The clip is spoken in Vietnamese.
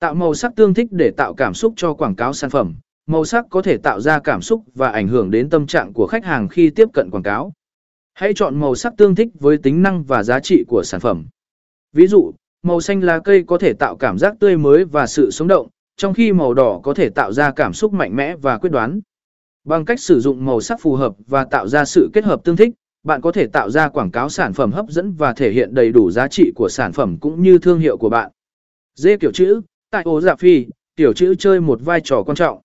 Tạo màu sắc tương thích để tạo cảm xúc cho quảng cáo sản phẩm. Màu sắc có thể tạo ra cảm xúc và ảnh hưởng đến tâm trạng của khách hàng khi tiếp cận quảng cáo. Hãy chọn màu sắc tương thích với tính năng và giá trị của sản phẩm. Ví dụ, màu xanh lá cây có thể tạo cảm giác tươi mới và sự sống động, trong khi màu đỏ có thể tạo ra cảm xúc mạnh mẽ và quyết đoán. Bằng cách sử dụng màu sắc phù hợp và tạo ra sự kết hợp tương thích, bạn có thể tạo ra quảng cáo sản phẩm hấp dẫn và thể hiện đầy đủ giá trị của sản phẩm cũng như thương hiệu của bạn. Dê kiểu chữ, tại ô giả phi, tiểu chữ chơi một vai trò quan trọng.